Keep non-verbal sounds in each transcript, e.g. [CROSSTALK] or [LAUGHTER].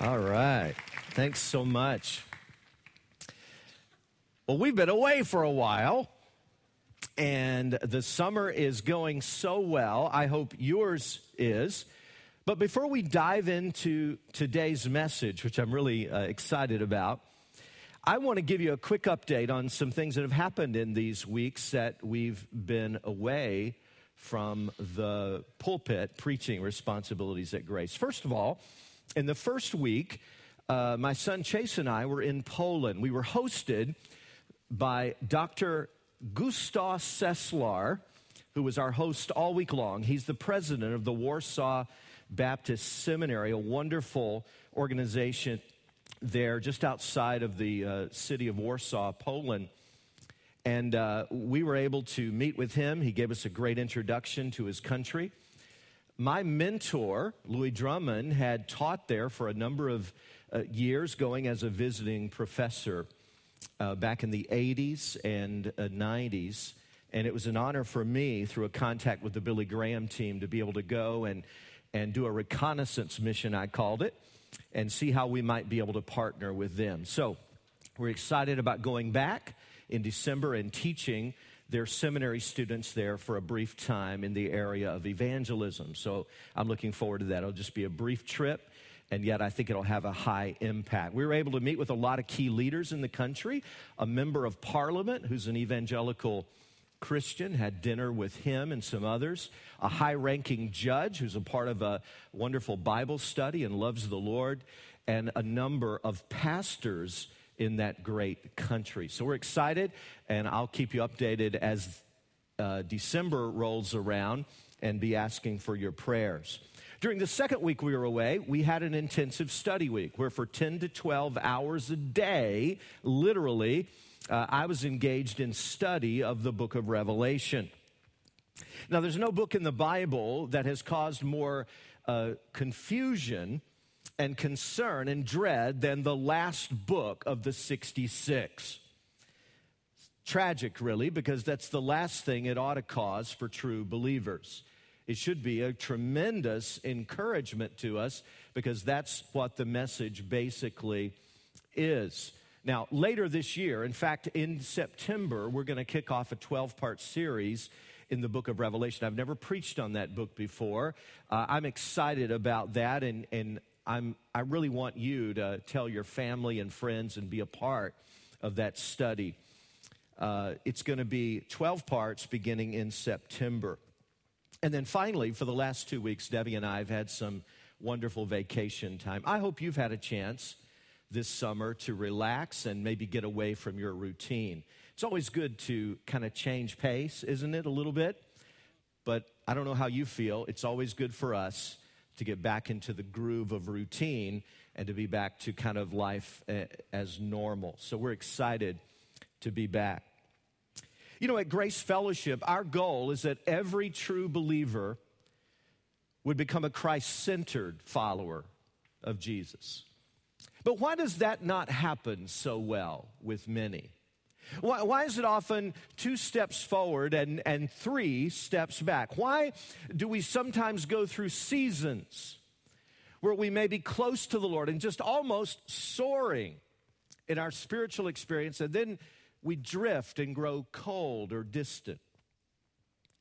All right. Thanks so much. Well, we've been away for a while, and the summer is going so well. I hope yours is. But before we dive into today's message, which I'm really uh, excited about, I want to give you a quick update on some things that have happened in these weeks that we've been away from the pulpit preaching responsibilities at Grace. First of all, in the first week, uh, my son Chase and I were in Poland. We were hosted by Dr. Gustav Ceslar, who was our host all week long. He's the president of the Warsaw Baptist Seminary, a wonderful organization there just outside of the uh, city of Warsaw, Poland. And uh, we were able to meet with him. He gave us a great introduction to his country my mentor, Lewis Drummond, had taught there for a number of uh, years, going as a visiting professor uh, back in the 80s and uh, 90s. And it was an honor for me, through a contact with the Billy Graham team, to be able to go and, and do a reconnaissance mission, I called it, and see how we might be able to partner with them. So we're excited about going back in December and teaching their seminary students there for a brief time in the area of evangelism. So I'm looking forward to that. It'll just be a brief trip and yet I think it'll have a high impact. We were able to meet with a lot of key leaders in the country. A member of parliament who's an evangelical Christian had dinner with him and some others. A high ranking judge who's a part of a wonderful Bible study and loves the Lord. And a number of pastors in that great country. So we're excited, and I'll keep you updated as uh, December rolls around and be asking for your prayers. During the second week we were away, we had an intensive study week where for 10 to 12 hours a day, literally, uh, I was engaged in study of the book of Revelation. Now, there's no book in the Bible that has caused more uh, confusion and concern and dread than the last book of the 66. Tragic, really, because that's the last thing it ought to cause for true believers. It should be a tremendous encouragement to us because that's what the message basically is. Now, later this year, in fact, in September, we're going to kick off a 12 part series in the book of Revelation. I've never preached on that book before. Uh, I'm excited about that, and, and I'm, I really want you to tell your family and friends and be a part of that study. Uh, it's going to be 12 parts beginning in September. And then finally, for the last two weeks, Debbie and I have had some wonderful vacation time. I hope you've had a chance this summer to relax and maybe get away from your routine. It's always good to kind of change pace, isn't it, a little bit? But I don't know how you feel. It's always good for us to get back into the groove of routine and to be back to kind of life eh, as normal. So we're excited to be back. You know, at Grace Fellowship, our goal is that every true believer would become a Christ centered follower of Jesus. But why does that not happen so well with many? Why, why, is it often two steps forward and, and three steps back? Why do we sometimes go through seasons where we may be close to the Lord and just almost soaring in our spiritual experience, and then we drift and grow cold or distant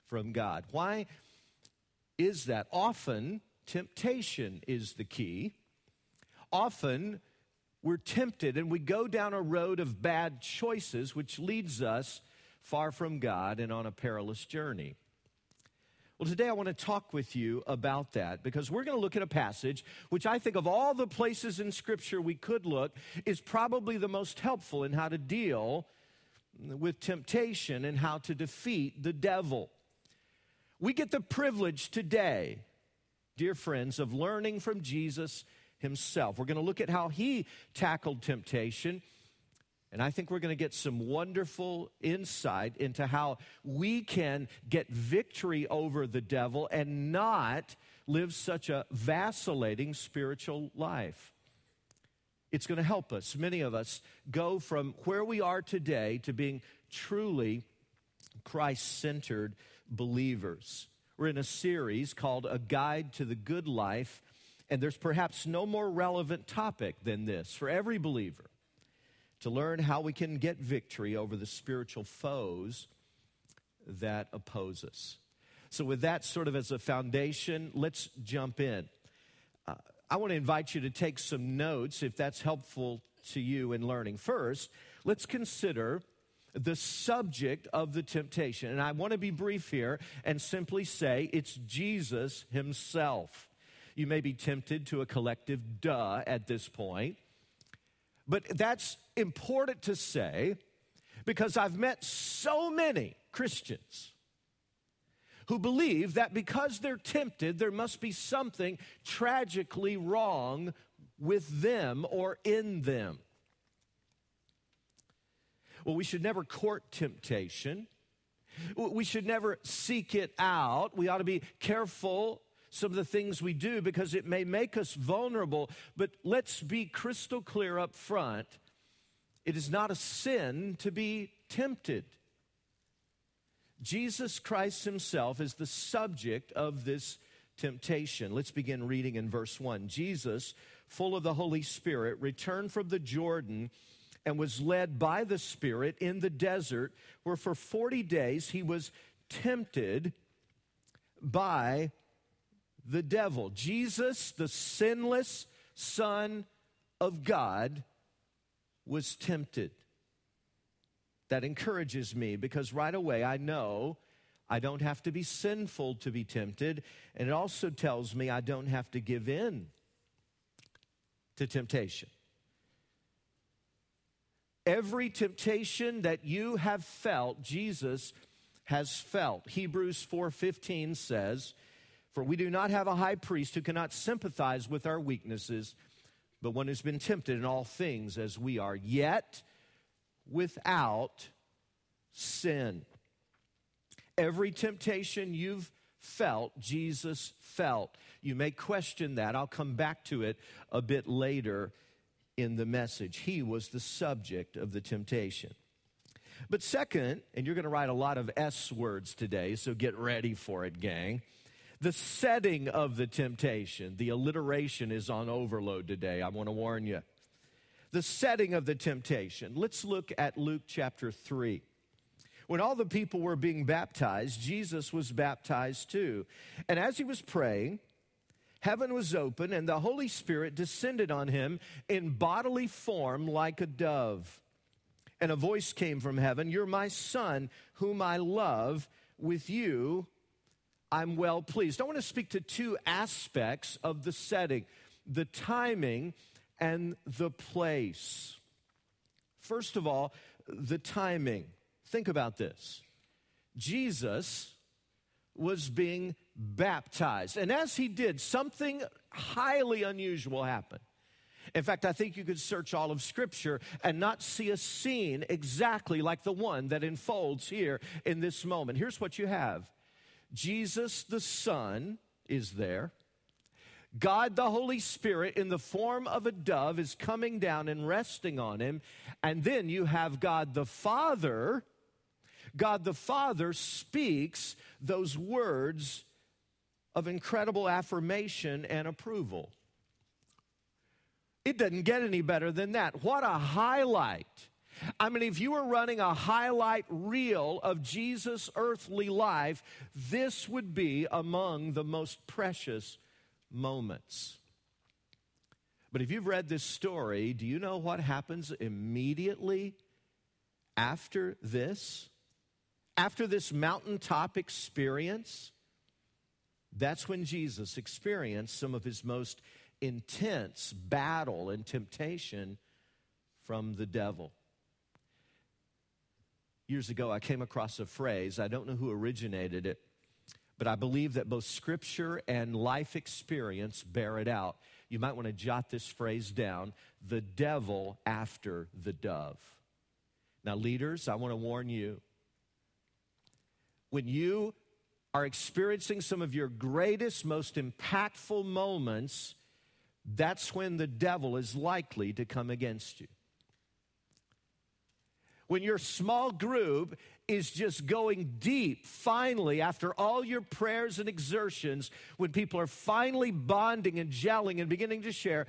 from God? Why is that? Often, temptation is the key. Often, we're tempted and we go down a road of bad choices, which leads us far from God and on a perilous journey. Well, today I want to talk with you about that because we're going to look at a passage which I think of all the places in Scripture we could look is probably the most helpful in how to deal with temptation and how to defeat the devil. We get the privilege today, dear friends, of learning from Jesus himself. We're going to look at how he tackled temptation. And I think we're going to get some wonderful insight into how we can get victory over the devil and not live such a vacillating spiritual life. It's going to help us, many of us, go from where we are today to being truly Christ centered believers. We're in a series called A Guide to the Good Life And there's perhaps no more relevant topic than this for every believer to learn how we can get victory over the spiritual foes that oppose us. So, with that sort of as a foundation, let's jump in. Uh, I want to invite you to take some notes if that's helpful to you in learning. First, let's consider the subject of the temptation. And I want to be brief here and simply say it's Jesus himself. You may be tempted to a collective duh at this point, but that's important to say because I've met so many Christians who believe that because they're tempted, there must be something tragically wrong with them or in them. Well, we should never court temptation. We should never seek it out. We ought to be careful some of the things we do because it may make us vulnerable. But let's be crystal clear up front it is not a sin to be tempted. Jesus Christ Himself is the subject of this temptation. Let's begin reading in verse 1. Jesus, full of the Holy Spirit, returned from the Jordan and was led by the Spirit in the desert, where for 40 days he was tempted by the devil. Jesus, the sinless Son of God, was tempted. That encourages me because right away I know I don't have to be sinful to be tempted. And it also tells me I don't have to give in to temptation. Every temptation that you have felt, Jesus has felt. Hebrews 4:15 says, "For we do not have a high priest who cannot sympathize with our weaknesses, but one who's been tempted in all things as we are, yet without sin." Every temptation you've felt, Jesus felt. You may question that. I'll come back to it a bit later in the message. He was the subject of the temptation. But second, and you're going to write a lot of S words today, so get ready for it, gang. The setting of the temptation, the alliteration is on overload today. I want to warn you. The setting of the temptation. Let's look at Luke chapter 3. When all the people were being baptized, Jesus was baptized too. And as he was praying, heaven was open, and the Holy Spirit descended on him in bodily form like a dove. And a voice came from heaven You're my son, whom I love. With you, I'm well pleased. I want to speak to two aspects of the setting the timing and the place. First of all, the timing. Think about this Jesus was being baptized. And as he did, something highly unusual happened. In fact, I think you could search all of Scripture and not see a scene exactly like the one that unfolds here in this moment. Here's what you have Jesus the Son is there. God the Holy Spirit, in the form of a dove, is coming down and resting on him. And then you have God the Father. God the Father speaks those words of incredible affirmation and approval. It doesn't get any better than that. What a highlight. I mean, if you were running a highlight reel of Jesus' earthly life, this would be among the most precious moments. But if you've read this story, do you know what happens immediately after this? After this mountaintop experience? That's when Jesus experienced some of his most intense battle and temptation from the devil. Years ago, I came across a phrase, I don't know who originated it, but I believe that both scripture and life experience bear it out. You might want to jot this phrase down the devil after the dove. Now, leaders, I want to warn you. When you are experiencing some of your greatest, most impactful moments, that's when the devil is likely to come against you. When your small group is just going deep, finally, after all your prayers and exertions, when people are finally bonding and gelling and beginning to share,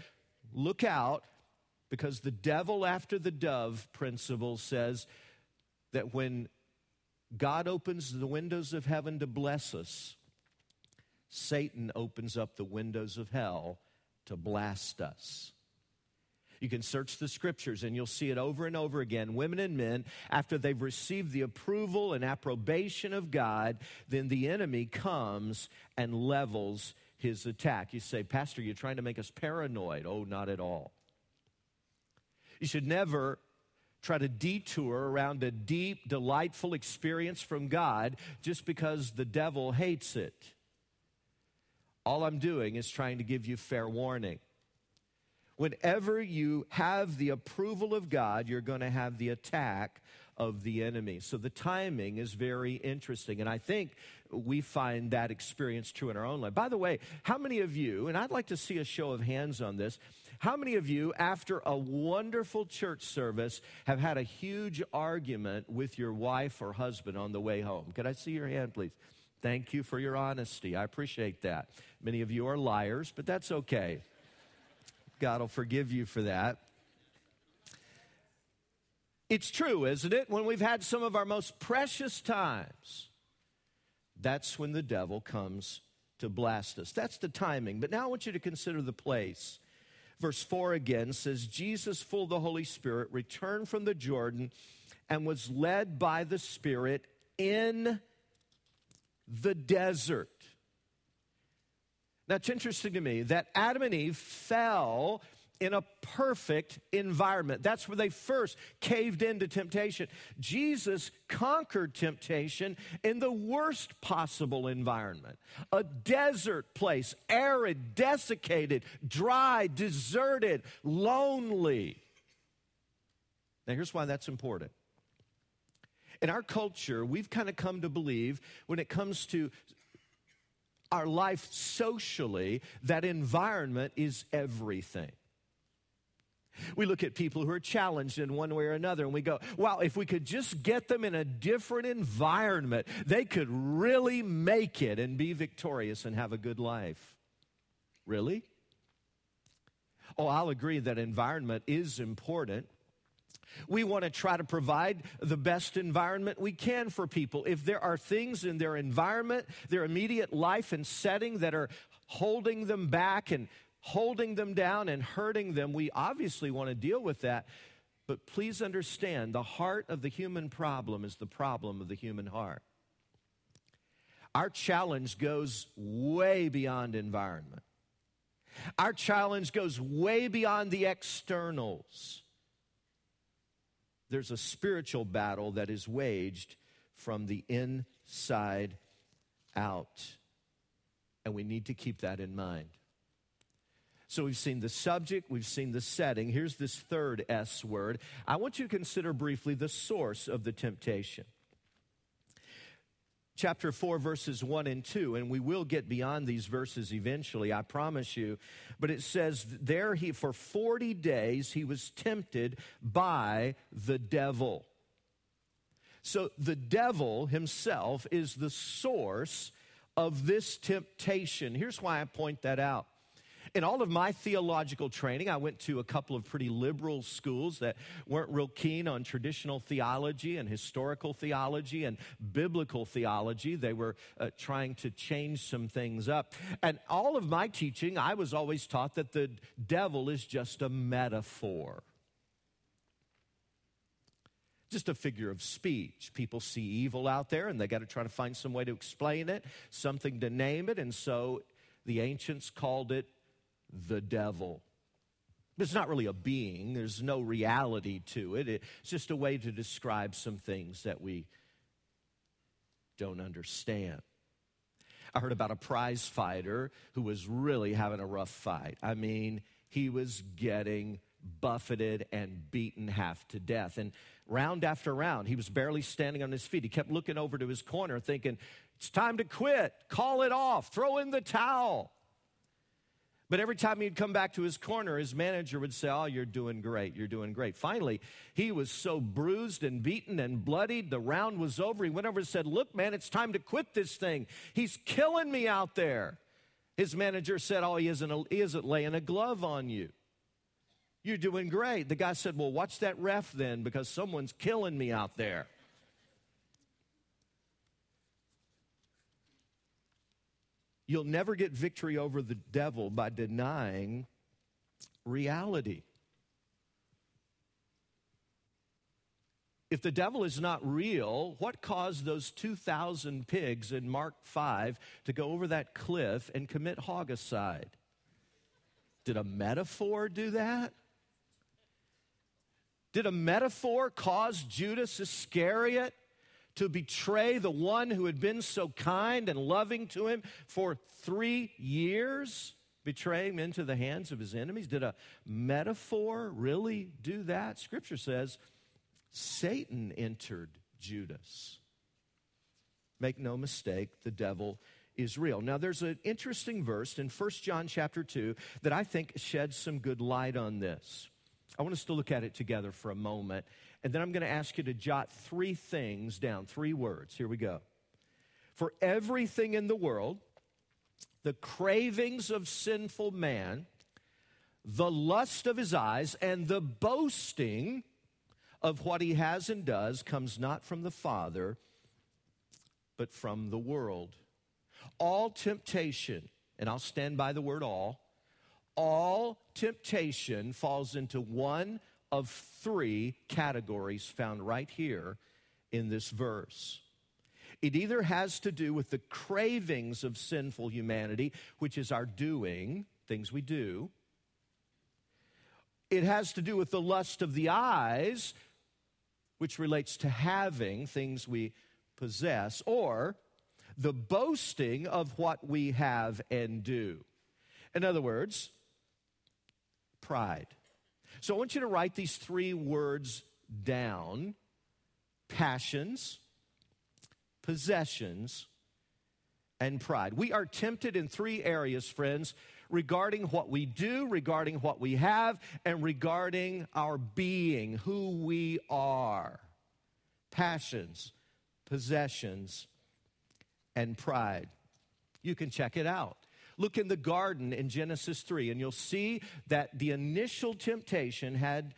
look out because the devil after the dove principle says that when God opens the windows of heaven to bless us, Satan opens up the windows of hell to blast us. You can search the scriptures and you'll see it over and over again. Women and men, after they've received the approval and approbation of God, then the enemy comes and levels his attack. You say, Pastor, you're trying to make us paranoid. Oh, not at all. You should never try to detour around a deep, delightful experience from God just because the devil hates it. All I'm doing is trying to give you fair warning. Whenever you have the approval of God, you're going to have the attack of the enemy. So the timing is very interesting. And I think we find that experience true in our own life. By the way, how many of you, and I'd like to see a show of hands on this, how many of you, after a wonderful church service, have had a huge argument with your wife or husband on the way home? Could I see your hand, please? Thank you for your honesty. I appreciate that. Many of you are liars, but that's okay. God will forgive you for that. It's true, isn't it? When we've had some of our most precious times, that's when the devil comes to blast us. That's the timing. But now I want you to consider the place. Verse 4 again says, Jesus, full of the Holy Spirit, returned from the Jordan and was led by the Spirit in the desert. Now, it's interesting to me that Adam and Eve fell in a perfect environment. That's where they first caved into temptation. Jesus conquered temptation in the worst possible environment a desert place, arid, desiccated, dry, deserted, lonely. Now, here's why that's important. In our culture, we've kind of come to believe when it comes to our life socially, that environment is everything. We look at people who are challenged in one way or another and we go, wow, if we could just get them in a different environment, they could really make it and be victorious and have a good life. Really? Oh, I'll agree that environment is important. We want to try to provide the best environment we can for people. If there are things in their environment, their immediate life and setting that are holding them back and holding them down and hurting them, we obviously want to deal with that. But please understand the heart of the human problem is the problem of the human heart. Our challenge goes way beyond environment. Our challenge goes way beyond the externals there's a spiritual battle that is waged from the inside out. And we need to keep that in mind. So we've seen the subject, we've seen the setting. Here's this third S word. I want you to consider briefly the source of the temptation chapter 4, verses 1 and 2, and we will get beyond these verses eventually, I promise you. But it says, There he, for 40 days, he was tempted by the devil. So the devil himself is the source of this temptation. Here's why I point that out. In all of my theological training, I went to a couple of pretty liberal schools that weren't real keen on traditional theology and historical theology and biblical theology. They were uh, trying to change some things up. And all of my teaching, I was always taught that the devil is just a metaphor just a figure of speech. People see evil out there and they got to try to find some way to explain it, something to name it. And so the ancients called it the devil. It's not really a being, there's no reality to it. It's just a way to describe some things that we don't understand. I heard about a prize fighter who was really having a rough fight. I mean, he was getting buffeted and beaten half to death. And round after round, he was barely standing on his feet. He kept looking over to his corner, thinking, It's time to quit, call it off, throw in the towel. But every time he'd come back to his corner, his manager would say, Oh, you're doing great. You're doing great. Finally, he was so bruised and beaten and bloodied, the round was over. He went over and said, Look, man, it's time to quit this thing. He's killing me out there. His manager said, Oh, he isn't, he isn't laying a glove on you. You're doing great. The guy said, Well, watch that ref then, because someone's killing me out there. You'll never get victory over the devil by denying reality. If the devil is not real, what caused those 2,000 pigs in Mark 5 to go over that cliff and commit hogicide? Did a metaphor do that? Did a metaphor cause Judas Iscariot to betray the one who had been so kind and loving to him for three years, betray him into the hands of his enemies? Did a metaphor really do that? Scripture says Satan entered Judas. Make no mistake, the devil is real. Now there's an interesting verse in 1 John chapter 2 that I think sheds some good light on this. I want us to look at it together for a moment and then I'm going to ask you to jot three things down, three words. Here we go. For everything in the world, the cravings of sinful man, the lust of his eyes, and the boasting of what he has and does comes not from the Father, but from the world. All temptation, and I'll stand by the word all, all temptation falls into one of three categories found right here in this verse. It either has to do with the cravings of sinful humanity, which is our doing, things we do. It has to do with the lust of the eyes, which relates to having things we possess, or the boasting of what we have and do. In other words, pride. So I want you to write these three words down passions, possessions, and pride. We are tempted in three areas, friends, regarding what we do, regarding what we have, and regarding our being, who we are. Passions, possessions, and pride. You can check it out. Look in the garden in Genesis 3, and you'll see that the initial temptation had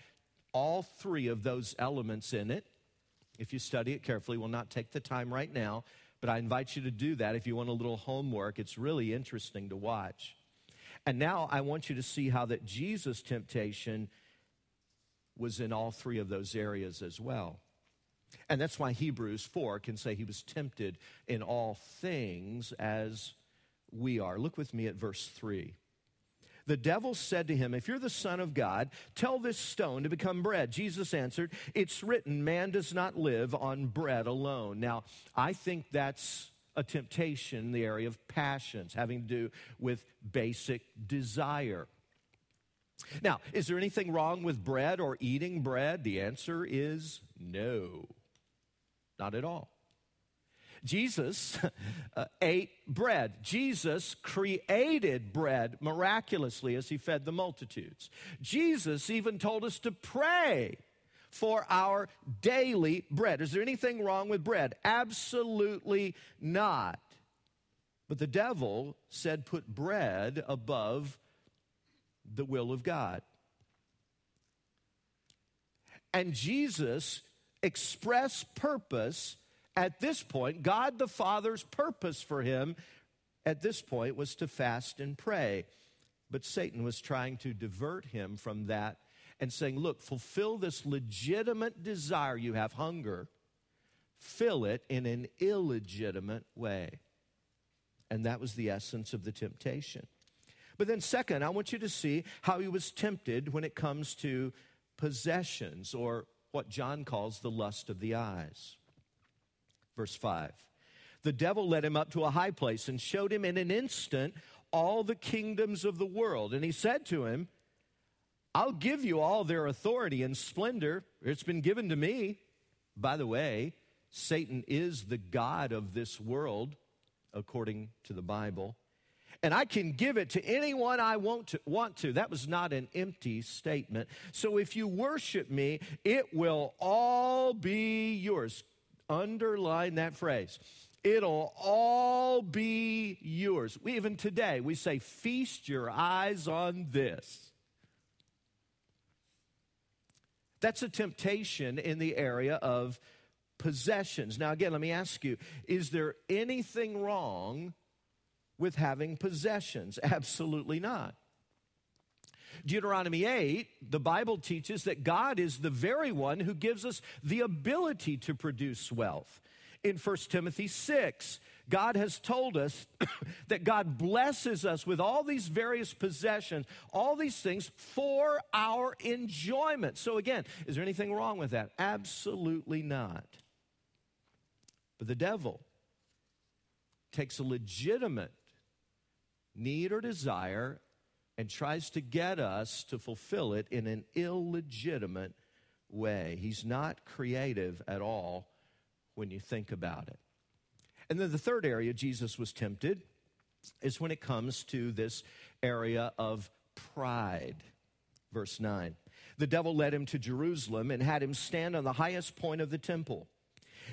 all three of those elements in it. If you study it carefully, we'll not take the time right now, but I invite you to do that if you want a little homework. It's really interesting to watch. And now I want you to see how that Jesus' temptation was in all three of those areas as well. And that's why Hebrews 4 can say he was tempted in all things as we are. Look with me at verse 3. The devil said to him, If you're the Son of God, tell this stone to become bread. Jesus answered, It's written, man does not live on bread alone. Now, I think that's a temptation in the area of passions, having to do with basic desire. Now, is there anything wrong with bread or eating bread? The answer is no, not at all. Jesus [LAUGHS] uh, ate bread. Jesus created bread miraculously as he fed the multitudes. Jesus even told us to pray for our daily bread. Is there anything wrong with bread? Absolutely not. But the devil said, put bread above the will of God. And Jesus' express purpose at this point, God the Father's purpose for him at this point was to fast and pray. But Satan was trying to divert him from that and saying, Look, fulfill this legitimate desire you have, hunger, fill it in an illegitimate way. And that was the essence of the temptation. But then, second, I want you to see how he was tempted when it comes to possessions or what John calls the lust of the eyes. Verse 5. The devil led him up to a high place and showed him in an instant all the kingdoms of the world. And he said to him, I'll give you all their authority and splendor. It's been given to me. By the way, Satan is the God of this world, according to the Bible. and I can give it to anyone I want to, want to. That was not an empty statement. So if you worship me, it will all be yours. Underline that phrase. It'll all be yours. We, even today, we say, Feast your eyes on this. That's a temptation in the area of possessions. Now, again, let me ask you is there anything wrong with having possessions? [LAUGHS] Absolutely not. Deuteronomy 8, the Bible teaches that God is the very one who gives us the ability to produce wealth. In 1 Timothy 6, God has told us [COUGHS] that God blesses us with all these various possessions, all these things for our enjoyment. So, again, is there anything wrong with that? Absolutely not. But the devil takes a legitimate need or desire and tries to get us to fulfill it in an illegitimate way. He's not creative at all when you think about it. And then the third area Jesus was tempted is when it comes to this area of pride. Verse 9. The devil led him to Jerusalem and had him stand on the highest point of the temple.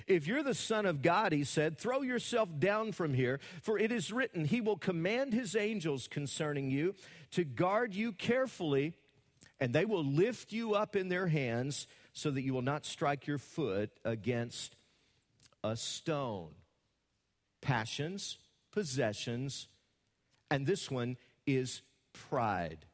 If you're the Son of God, he said, throw yourself down from here, for it is written, He will command His angels concerning you to guard you carefully, and they will lift you up in their hands so that you will not strike your foot against a stone. Passions, possessions, and this one is pride.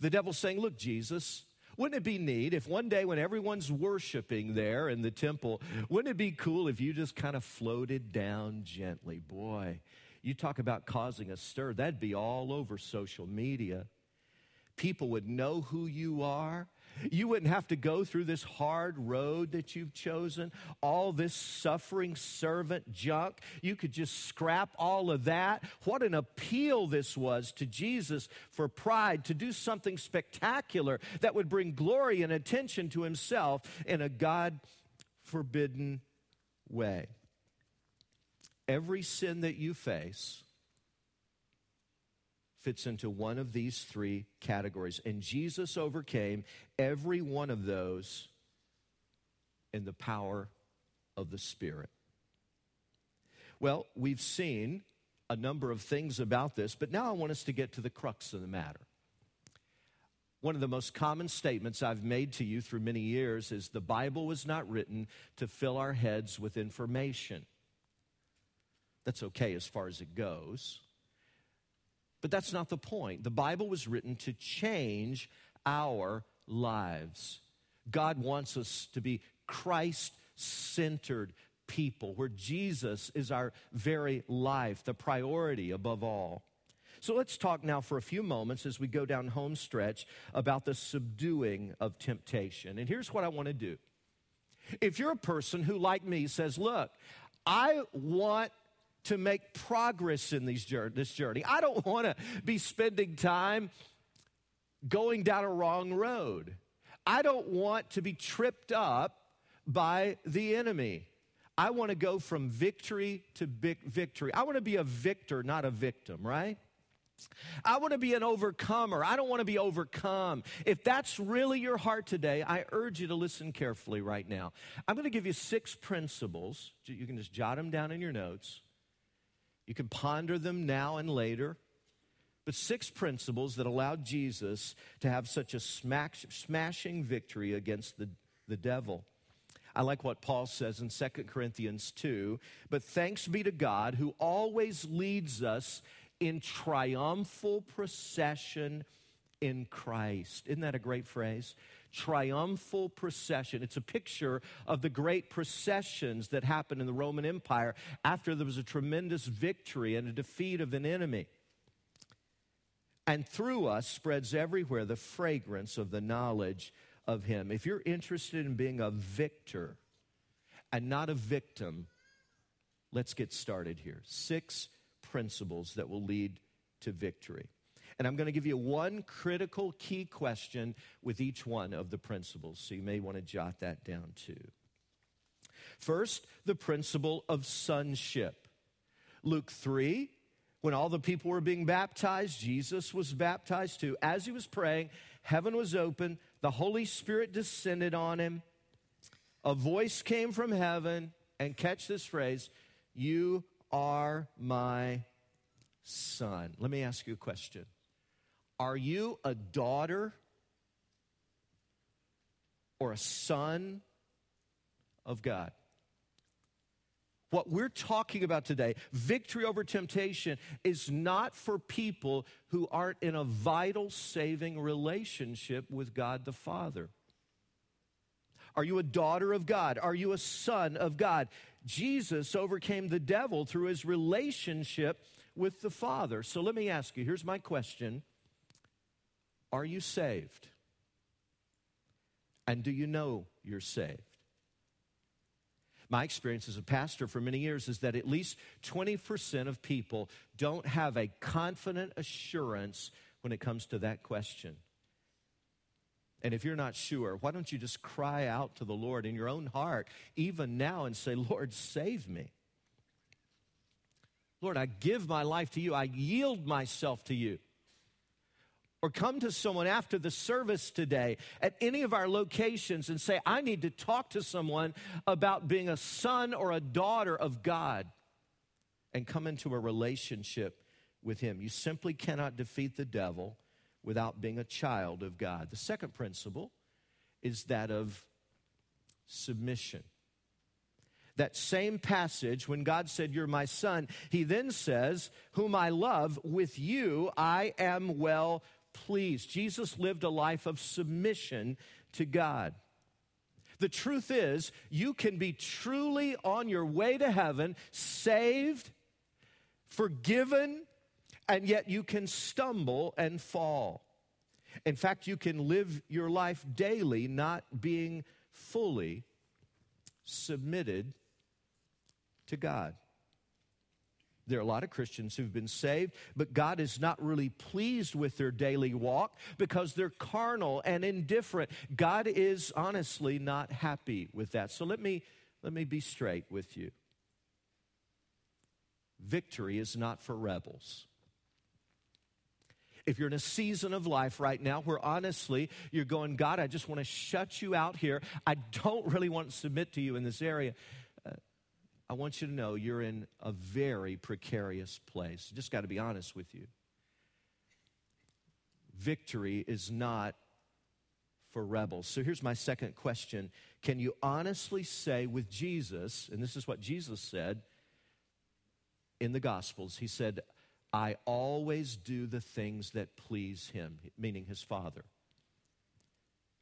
The devil's saying, Look, Jesus, wouldn't it be neat if one day when everyone's worshiping there in the temple, wouldn't it be cool if you just kind of floated down gently? Boy, you talk about causing a stir, that'd be all over social media. People would know who you are. You wouldn't have to go through this hard road that you've chosen, all this suffering servant junk. You could just scrap all of that. What an appeal this was to Jesus for pride to do something spectacular that would bring glory and attention to himself in a God forbidden way. Every sin that you face fits into one of these three categories. And Jesus overcame every one of those in the power of the Spirit. Well, we've seen a number of things about this, but now I want us to get to the crux of the matter. One of the most common statements I've made to you through many years is the Bible was not written to fill our heads with information. That's okay as far as it goes. But that's not the point. The Bible was written to change our lives. God wants us to be Christ centered people, where Jesus is our very life, the priority above all. So let's talk now for a few moments as we go down home stretch about the subduing of temptation. And here's what I want to do. If you're a person who, like me, says, Look, I want to make progress in these, this journey. I don't want to be spending time going down a wrong road. I don't want to be tripped up by the enemy. I want to go from victory to victory. I want to be a victor, not a victim, right? I want to be an overcomer. I don't want to be overcome. If that's really your heart today, I urge you to listen carefully right now. I'm going to give you six principles. You can just jot them down in your notes you can ponder them now and later. But six principles that allowed Jesus to have such a smash, smashing victory against the, the devil. I like what Paul says in 2 Corinthians 2. But thanks be to God who always leads us in triumphal procession in Christ. Isn't that a great phrase? Triumphal procession. It's a picture of the great processions that happened in the Roman Empire after there was a tremendous victory and a defeat of an enemy. And through us spreads everywhere the fragrance of the knowledge of Him. If you're interested in being a victor and not a victim, let's get started here. Six principles that will lead to victory. And I'm going to give you one critical key question with each one of the principles. So you may want to jot that down too. First, the principle of sonship. Luke 3, When all the people were being baptized, Jesus was baptized too. As he was praying, heaven was open, the Holy Spirit descended on him. A voice came from heaven, and catch this phrase, you are my son. Let me ask you a question. Are you a daughter or a son of God? What we're talking about today, victory over temptation, is not for people who aren't in a vital saving relationship with God the Father. Are you a daughter of God? Are you a son of God? Jesus overcame the devil through his relationship with the Father. So let me ask you here's my question Are you saved? And do you know you're saved? My experience as a pastor for many years is that at least 20% of people don't have a confident assurance when it comes to that question. And if you're not sure, why don't you just cry out to the Lord in your own heart, even now, and say, Lord, save me. Lord, I give my life to you. I yield myself to you or come to someone after the service today at any of our locations and say, I need to talk to someone about being a son or a daughter of God and come into a relationship with Him. You simply cannot defeat the devil without being a child of God. The second principle is that of submission. That same passage, when God said, You're my son, he then says, Whom I love, with you I am well pleased. Jesus lived a life of submission to God. The truth is, you can be truly on your way to heaven, saved, forgiven, and yet you can stumble and fall. In fact, you can live your life daily not being fully submitted to God. There are a lot of Christians who've been saved, but God is not really pleased with their daily walk because they're carnal and indifferent. God is honestly not happy with that. So let me let me be straight with you. Victory is not for rebels. If you're in a season of life right now where honestly you're going, God, I just want to shut you out here. I don't really want to submit to you in this area. I want you to know you're in a very precarious place. Just got to be honest with you. Victory is not for rebels. So here's my second question Can you honestly say with Jesus, and this is what Jesus said in the Gospels, He said, I always do the things that please Him, meaning His Father.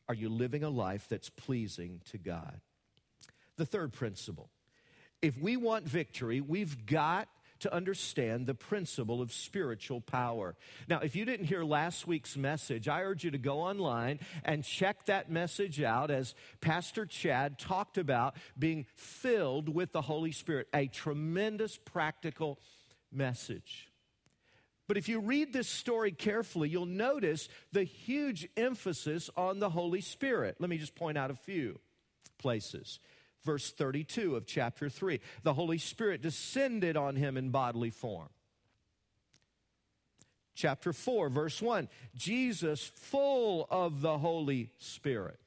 Are you living a life that's pleasing to God? The third principle if we want victory, we've got to understand the principle of spiritual power. Now, if you didn't hear last week's message, I urge you to go online and check that message out as Pastor Chad talked about being filled with the Holy Spirit, a tremendous practical message. But if you read this story carefully, you'll notice the huge emphasis on the Holy Spirit. Let me just point out a few places verse 32 of chapter 3. The Holy Spirit descended on him in bodily form. Chapter 4, verse 1 Jesus, full of the Holy Spirit.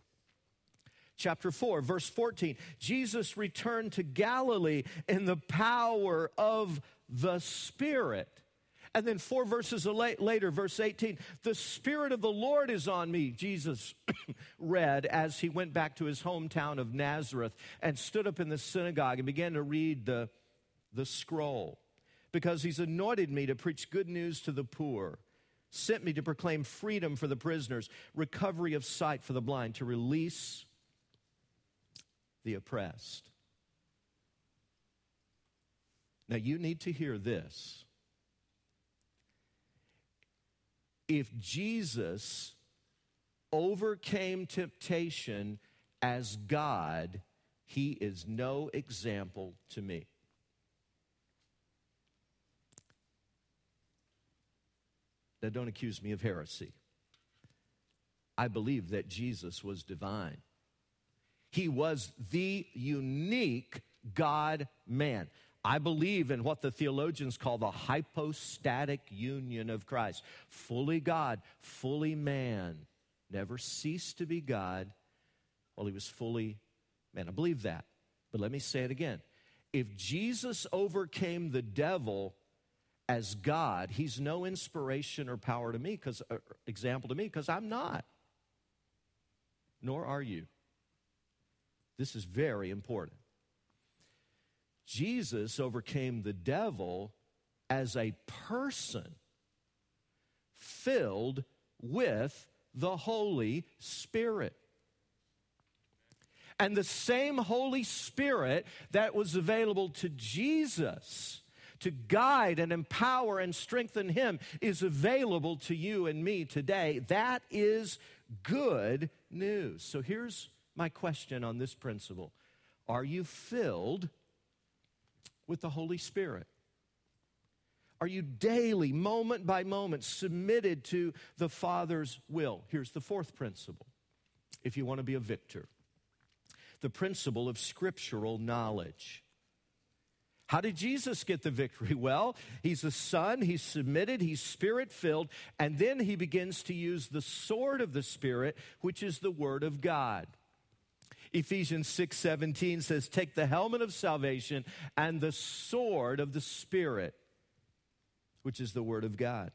Chapter 4, verse 14 Jesus returned to Galilee in the power of the Spirit. And then four verses later, verse 18, the Spirit of the Lord is on me, Jesus [COUGHS] read as he went back to his hometown of Nazareth and stood up in the synagogue and began to read the, the scroll. Because he's anointed me to preach good news to the poor, sent me to proclaim freedom for the prisoners, recovery of sight for the blind, to release the oppressed. Now, you need to hear this if Jesus overcame temptation as God, he is no example to me. Now, don't accuse me of heresy. I believe that Jesus was divine. He was the unique God man. I believe in what the theologians call the hypostatic union of Christ fully God, fully man, never ceased to be God while he was fully man. I believe that. But let me say it again. If Jesus overcame the devil as God, he's no inspiration or power to me, because uh, example to me, because I'm not. Nor are you. This is very important. Jesus overcame the devil as a person filled with the Holy Spirit. And the same Holy Spirit that was available to Jesus to guide and empower and strengthen him is available to you and me today. That is good news. So here's my question on this principle Are you filled with the Holy Spirit? Are you daily, moment by moment, submitted to the Father's will? Here's the fourth principle if you want to be a victor the principle of scriptural knowledge. How did Jesus get the victory? [LAUGHS] Well, he's a son, he's submitted, he's spirit filled, and then he begins to use the sword of the Spirit, which is the word of God. Ephesians 6 17 says, Take the helmet of salvation and the sword of the Spirit, which is the word of God.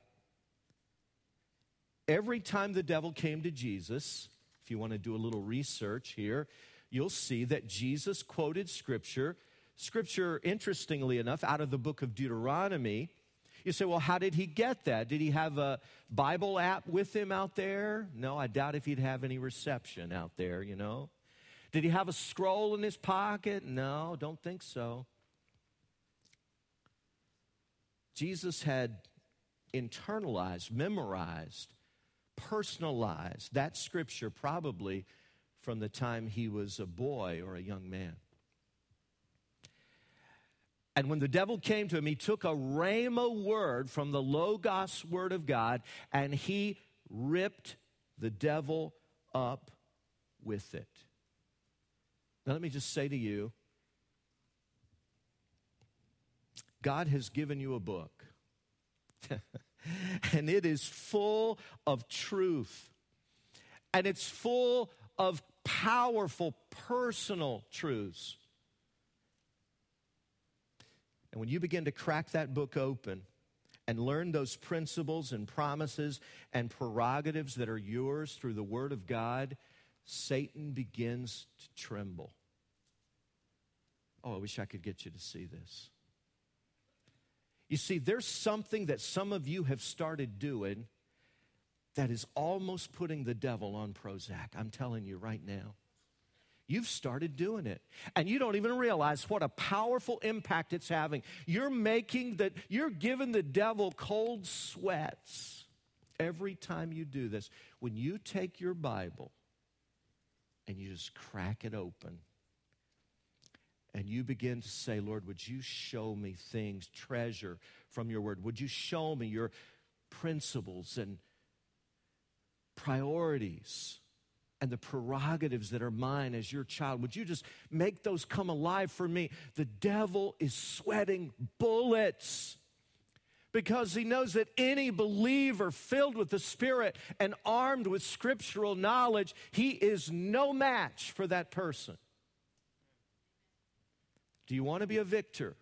Every time the devil came to Jesus, if you want to do a little research here, you'll see that Jesus quoted scripture Scripture, interestingly enough, out of the book of Deuteronomy. You say, well, how did he get that? Did he have a Bible app with him out there? No, I doubt if he'd have any reception out there, you know. Did he have a scroll in his pocket? No, don't think so. Jesus had internalized, memorized, personalized that scripture probably from the time he was a boy or a young man. And when the devil came to him, he took a rhema word from the Logos word of God and he ripped the devil up with it. Now, let me just say to you God has given you a book, [LAUGHS] and it is full of truth, and it's full of powerful personal truths. And when you begin to crack that book open and learn those principles and promises and prerogatives that are yours through the Word of God, Satan begins to tremble. Oh, I wish I could get you to see this. You see, there's something that some of you have started doing that is almost putting the devil on Prozac. I'm telling you right now. You've started doing it. And you don't even realize what a powerful impact it's having. You're making that, you're giving the devil cold sweats every time you do this. When you take your Bible and you just crack it open and you begin to say, Lord, would you show me things, treasure from your word? Would you show me your principles and priorities? and the prerogatives that are mine as your child. Would you just make those come alive for me? The devil is sweating bullets because he knows that any believer filled with the Spirit and armed with scriptural knowledge, he is no match for that person. Do you want to be a victor?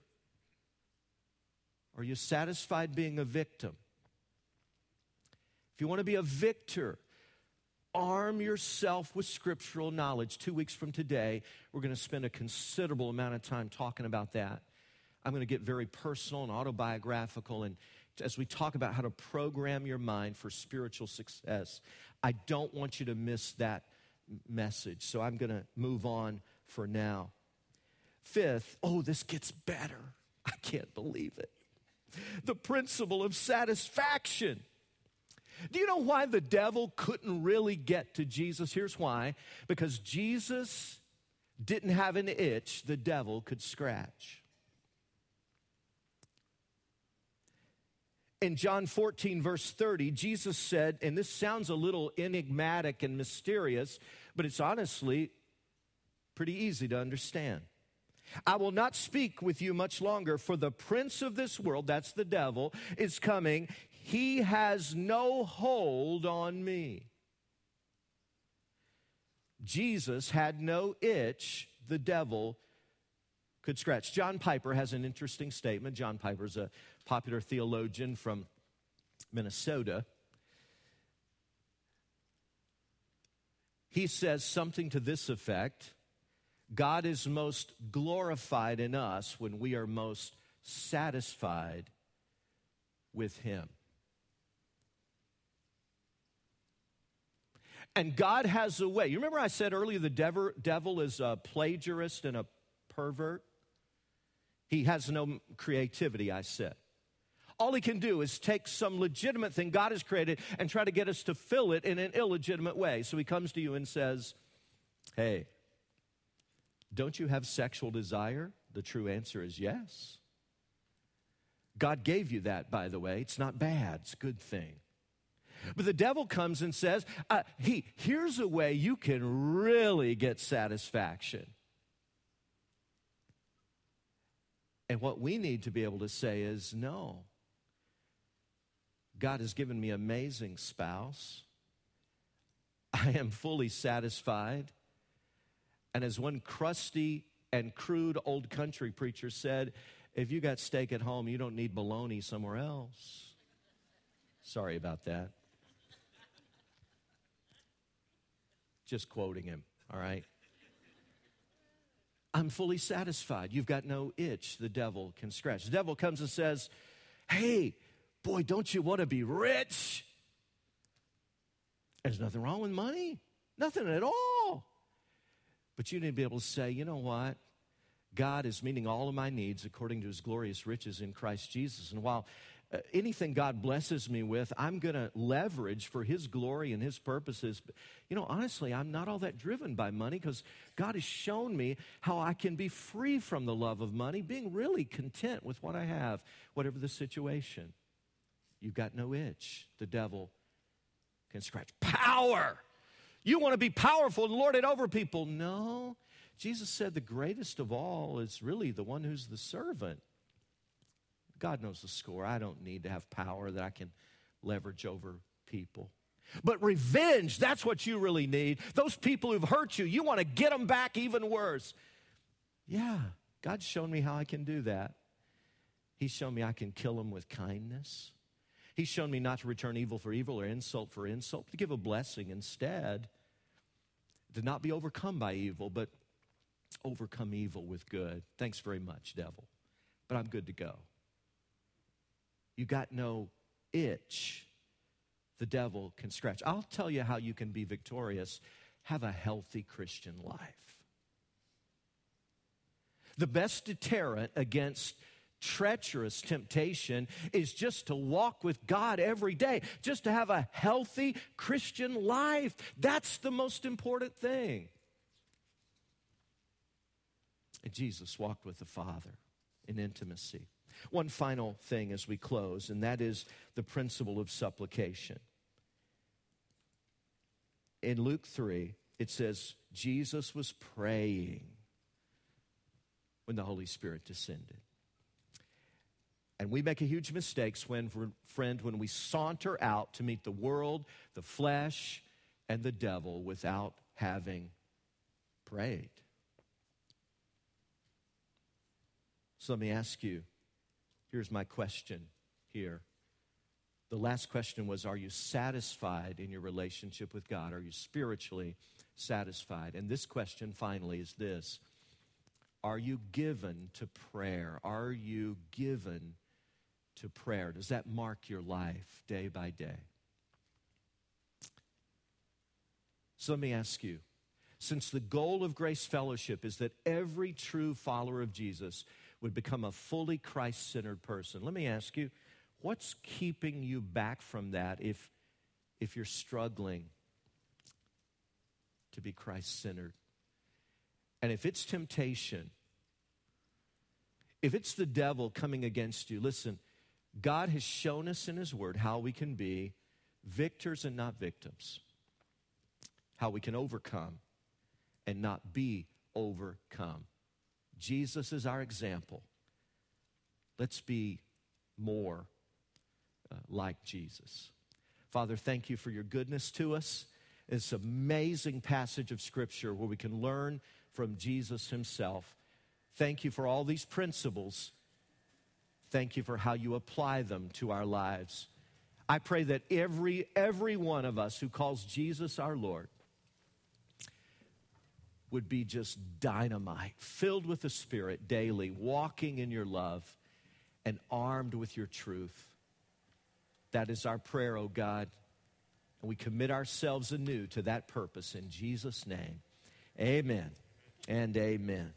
Are you satisfied being a victim? If you want to be a victor, arm yourself with scriptural knowledge. Two weeks from today, we're going to spend a considerable amount of time talking about that. I'm going to get very personal and autobiographical. And as we talk about how to program your mind for spiritual success, I don't want you to miss that message. So I'm going to move on for now. Fifth, oh, this gets better. I can't believe it. The principle of satisfaction. Do you know why the devil couldn't really get to Jesus? Here's why because Jesus didn't have an itch the devil could scratch. In John 14, verse 30, Jesus said, and this sounds a little enigmatic and mysterious, but it's honestly pretty easy to understand. I will not speak with you much longer, for the prince of this world, that's the devil, is coming. He has no hold on me. Jesus had no itch the devil could scratch. John Piper has an interesting statement. John Piper is a popular theologian from Minnesota. He says something to this effect God is most glorified in us when we are most satisfied with Him. And God has a way. You remember I said earlier the devil, devil is a plagiarist and a pervert? He has no creativity, I said. All he can do is take some legitimate thing God has created and try to get us to fill it in an illegitimate way. So he comes to you and says, Hey, don't you have sexual desire? The true answer is yes. God gave you that, by the way. It's not bad, it's a good thing. But the devil comes and says, uh, he, Here's a way you can really get satisfaction. And what we need to be able to say is, No. God has given me an amazing spouse. I am fully satisfied. And as one crusty and crude old country preacher said, if you got steak at home, you don't need bologna somewhere else. Sorry about that. Just quoting him, all right? I'm fully satisfied. You've got no itch the devil can scratch. The devil comes and says, Hey, boy, don't you want to be rich? There's nothing wrong with money, nothing at all. But you need to be able to say, you know what? God is meeting all of my needs according to his glorious riches in Christ Jesus. And while uh, anything God blesses me with, I'm going to leverage for His glory and His purposes. You know, honestly, I'm not all that driven by money because God has shown me how I can be free from the love of money, being really content with what I have, whatever the situation. You've got no itch. The devil can scratch. Power! You want to be powerful and lord it over people. No. Jesus said the greatest of all is really the one who's the servant. God knows the score. I don't need to have power that I can leverage over people. But revenge, that's what you really need. Those people who've hurt you, you want to get them back even worse. Yeah, God's shown me how I can do that. He's shown me I can kill them with kindness. He's shown me not to return evil for evil or insult for insult, to give a blessing instead. To not be overcome by evil, but overcome evil with good. Thanks very much, devil. But I'm good to go. You got no itch the devil can scratch. I'll tell you how you can be victorious. Have a healthy Christian life. The best deterrent against treacherous temptation is just to walk with God every day, just to have a healthy Christian life. That's the most important thing. And Jesus walked with the Father in intimacy. One final thing as we close, and that is the principle of supplication. In Luke 3, it says, Jesus was praying when the Holy Spirit descended. And we make a huge mistakes when, friend, when we saunter out to meet the world, the flesh, and the devil without having prayed. So let me ask you Here's my question here. The last question was Are you satisfied in your relationship with God? Are you spiritually satisfied? And this question finally is this Are you given to prayer? Are you given to prayer? Does that mark your life day by day? So let me ask you since the goal of Grace Fellowship is that every true follower of Jesus would become a fully Christ centered person. Let me ask you, what's keeping you back from that if, if you're struggling to be Christ centered? And if it's temptation, if it's the devil coming against you, listen, God has shown us in His Word how we can be victors and not victims, how we can overcome and not be overcome Jesus is our example. Let's be more uh, like Jesus. Father, thank you for your goodness to us. An amazing passage of Scripture where we can learn from Jesus himself. Thank you for all these principles. Thank you for how you apply them to our lives. I pray that every, every one of us who calls Jesus our Lord would be just dynamite, filled with the Spirit daily, walking in your love and armed with your truth. That is our prayer, O oh God. And we commit ourselves anew to that purpose in Jesus' name. Amen and amen.